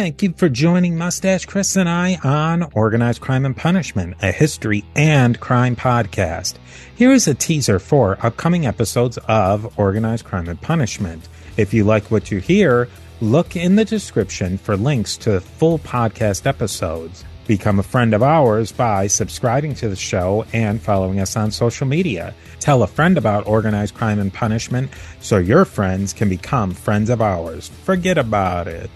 Thank you for joining Mustache Chris and I on Organized Crime and Punishment, a history and crime podcast. Here is a teaser for upcoming episodes of Organized Crime and Punishment. If you like what you hear, look in the description for links to full podcast episodes. Become a friend of ours by subscribing to the show and following us on social media. Tell a friend about organized crime and punishment so your friends can become friends of ours. Forget about it.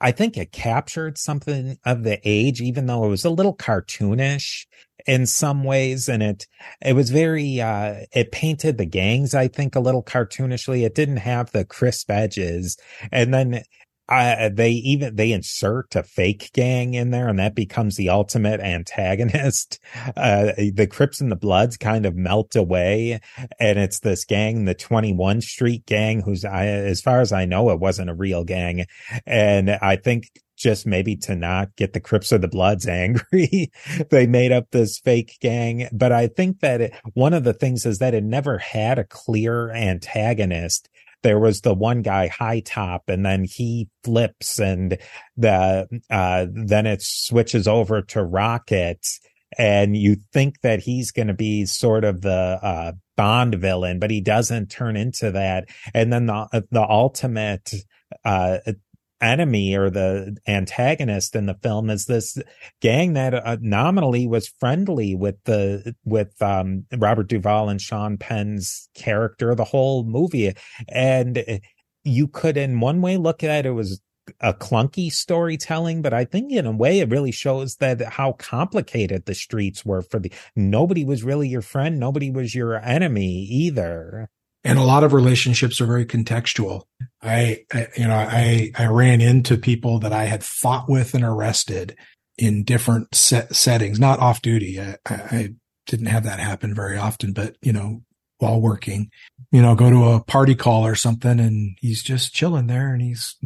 I think it captured something of the age, even though it was a little cartoonish in some ways. And it, it was very, uh, it painted the gangs, I think, a little cartoonishly. It didn't have the crisp edges. And then uh, they even they insert a fake gang in there and that becomes the ultimate antagonist uh, the crips and the bloods kind of melt away and it's this gang the 21 street gang who's I, as far as i know it wasn't a real gang and i think just maybe to not get the Crips or the Bloods angry. they made up this fake gang. But I think that it, one of the things is that it never had a clear antagonist there was the one guy high top and then he flips and the uh then it switches over to rocket and you think that he's going to be sort of the uh bond villain but he doesn't turn into that. And then the the ultimate uh enemy or the antagonist in the film is this gang that uh, nominally was friendly with the with um, Robert Duvall and Sean Penn's character the whole movie and you could in one way look at it, it was a clunky storytelling, but I think in a way it really shows that how complicated the streets were for the nobody was really your friend, nobody was your enemy either and a lot of relationships are very contextual. I, I, you know, I, I ran into people that I had fought with and arrested in different set settings, not off duty. I, I didn't have that happen very often, but you know, while working, you know, go to a party call or something and he's just chilling there and he's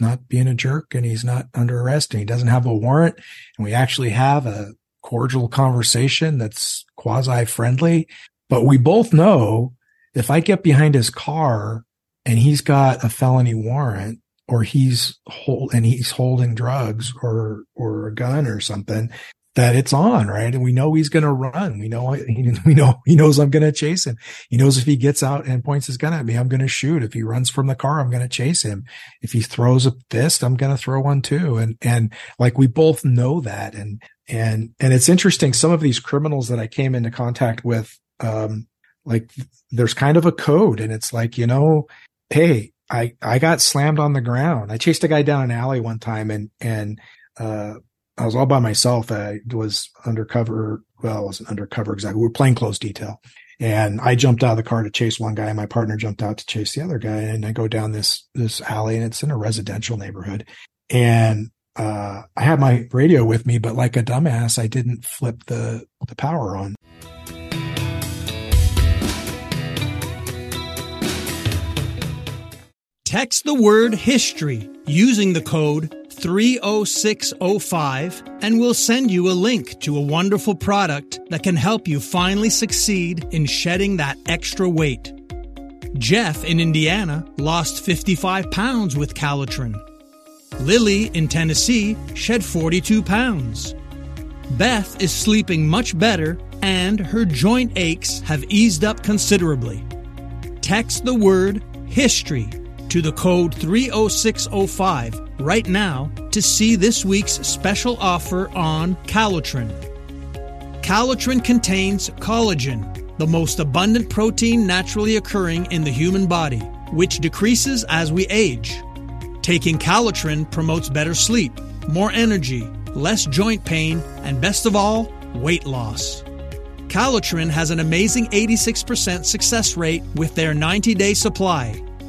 not being a jerk and he's not under arrest and he doesn't have a warrant. And we actually have a cordial conversation that's quasi friendly, but we both know if I get behind his car and he's got a felony warrant or he's hold and he's holding drugs or or a gun or something that it's on right? And we know he's going to run. We know he, we know he knows i'm going to chase him. He knows if he gets out and points his gun at me i'm going to shoot. If he runs from the car i'm going to chase him. If he throws a fist i'm going to throw one too. And and like we both know that. And and and it's interesting some of these criminals that i came into contact with um like there's kind of a code and it's like, you know, hey, I, I got slammed on the ground. I chased a guy down an alley one time and, and, uh, I was all by myself. I was undercover. Well, I wasn't undercover exactly. We were plainclothes detail. And I jumped out of the car to chase one guy and my partner jumped out to chase the other guy. And I go down this, this alley and it's in a residential neighborhood. And, uh, I had my radio with me, but like a dumbass, I didn't flip the, the power on. Text the word history using the code 30605 and we'll send you a link to a wonderful product that can help you finally succeed in shedding that extra weight. Jeff in Indiana lost 55 pounds with Calitrin. Lily in Tennessee shed 42 pounds. Beth is sleeping much better and her joint aches have eased up considerably. Text the word history to the code 30605 right now to see this week's special offer on Calitrin. Calitrin contains collagen, the most abundant protein naturally occurring in the human body, which decreases as we age. Taking Calitrin promotes better sleep, more energy, less joint pain, and best of all, weight loss. Calitrin has an amazing 86% success rate with their 90 day supply